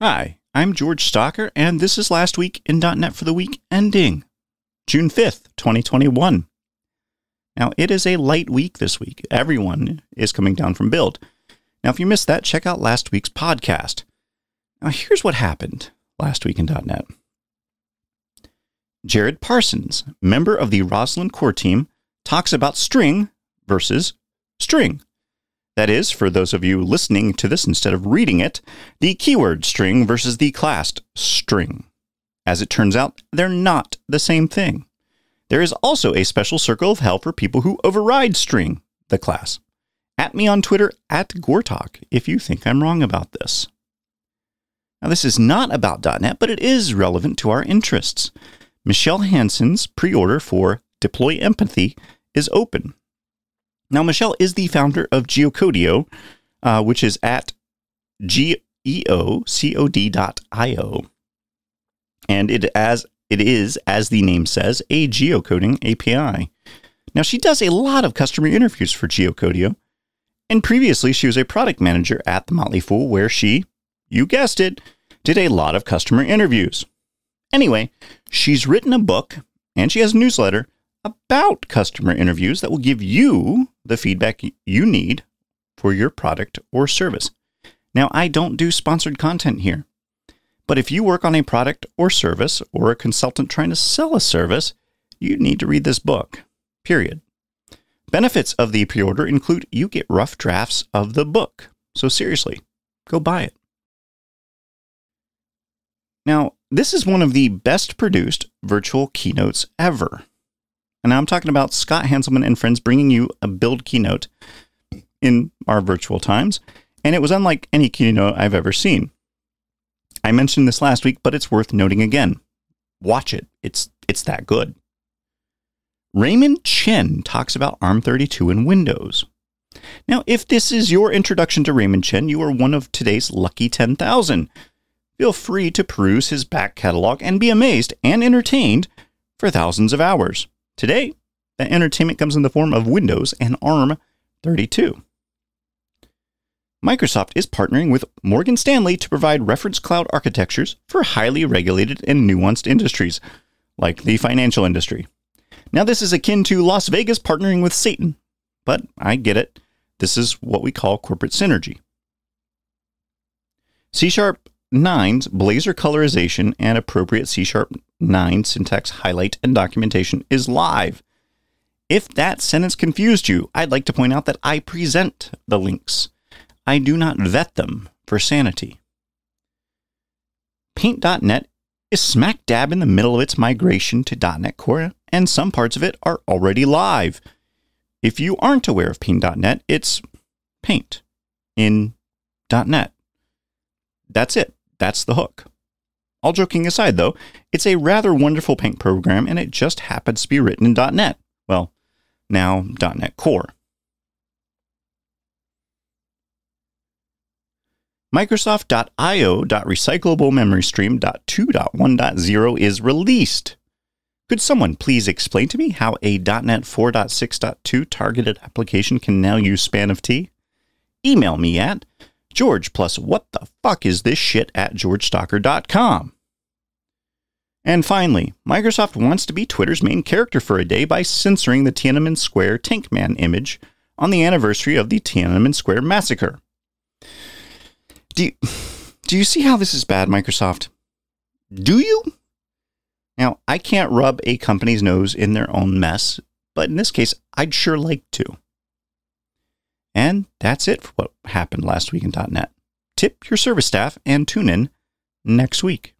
Hi, I'm George Stocker, and this is Last Week in .NET for the week ending June 5th, 2021. Now, it is a light week this week. Everyone is coming down from build. Now, if you missed that, check out last week's podcast. Now, here's what happened last week in .NET. Jared Parsons, member of the Roslyn core team, talks about string versus string. That is, for those of you listening to this instead of reading it, the keyword string versus the classed string. As it turns out, they're not the same thing. There is also a special circle of hell for people who override string, the class. At me on Twitter at Gortok if you think I'm wrong about this. Now, this is not about .NET, but it is relevant to our interests. Michelle Hansen's pre order for Deploy Empathy is open. Now, Michelle is the founder of Geocodio, uh, which is at geocod.io. And it as it is, as the name says, a geocoding API. Now, she does a lot of customer interviews for Geocodio, and previously she was a product manager at the Motley Fool, where she, you guessed it, did a lot of customer interviews. Anyway, she's written a book and she has a newsletter about customer interviews that will give you the feedback you need for your product or service. Now, I don't do sponsored content here, but if you work on a product or service or a consultant trying to sell a service, you need to read this book, period. Benefits of the pre order include you get rough drafts of the book. So, seriously, go buy it. Now, this is one of the best produced virtual keynotes ever. And I'm talking about Scott Hanselman and friends bringing you a build keynote in our virtual times. And it was unlike any keynote I've ever seen. I mentioned this last week, but it's worth noting again. Watch it. It's it's that good. Raymond Chen talks about ARM32 and Windows. Now, if this is your introduction to Raymond Chen, you are one of today's lucky 10,000 feel free to peruse his back catalog and be amazed and entertained for thousands of hours. Today, that entertainment comes in the form of Windows and ARM 32. Microsoft is partnering with Morgan Stanley to provide reference cloud architectures for highly regulated and nuanced industries, like the financial industry. Now, this is akin to Las Vegas partnering with Satan, but I get it. This is what we call corporate synergy. C Sharp 9's Blazor colorization and appropriate C Sharp 9 syntax highlight and documentation is live. If that sentence confused you, I'd like to point out that I present the links. I do not vet them for sanity. Paint.net is smack dab in the middle of its migration to .NET Core, and some parts of it are already live. If you aren't aware of Paint.net, it's Paint in .NET. That's it. That's the hook. All joking aside, though, it's a rather wonderful paint program and it just happens to be written in .NET. Well, now .NET Core. Microsoft.io.recyclablememorystream.2.1.0 is released. Could someone please explain to me how a .NET 4.6.2 targeted application can now use span of T? Email me at George plus what the fuck is this shit at georgestocker.com. And finally, Microsoft wants to be Twitter's main character for a day by censoring the Tiananmen Square Tank Man image on the anniversary of the Tiananmen Square massacre. Do you, do you see how this is bad, Microsoft? Do you? Now, I can't rub a company's nose in their own mess, but in this case, I'd sure like to. And that's it for what happened last week in .NET. Tip your service staff and tune in next week.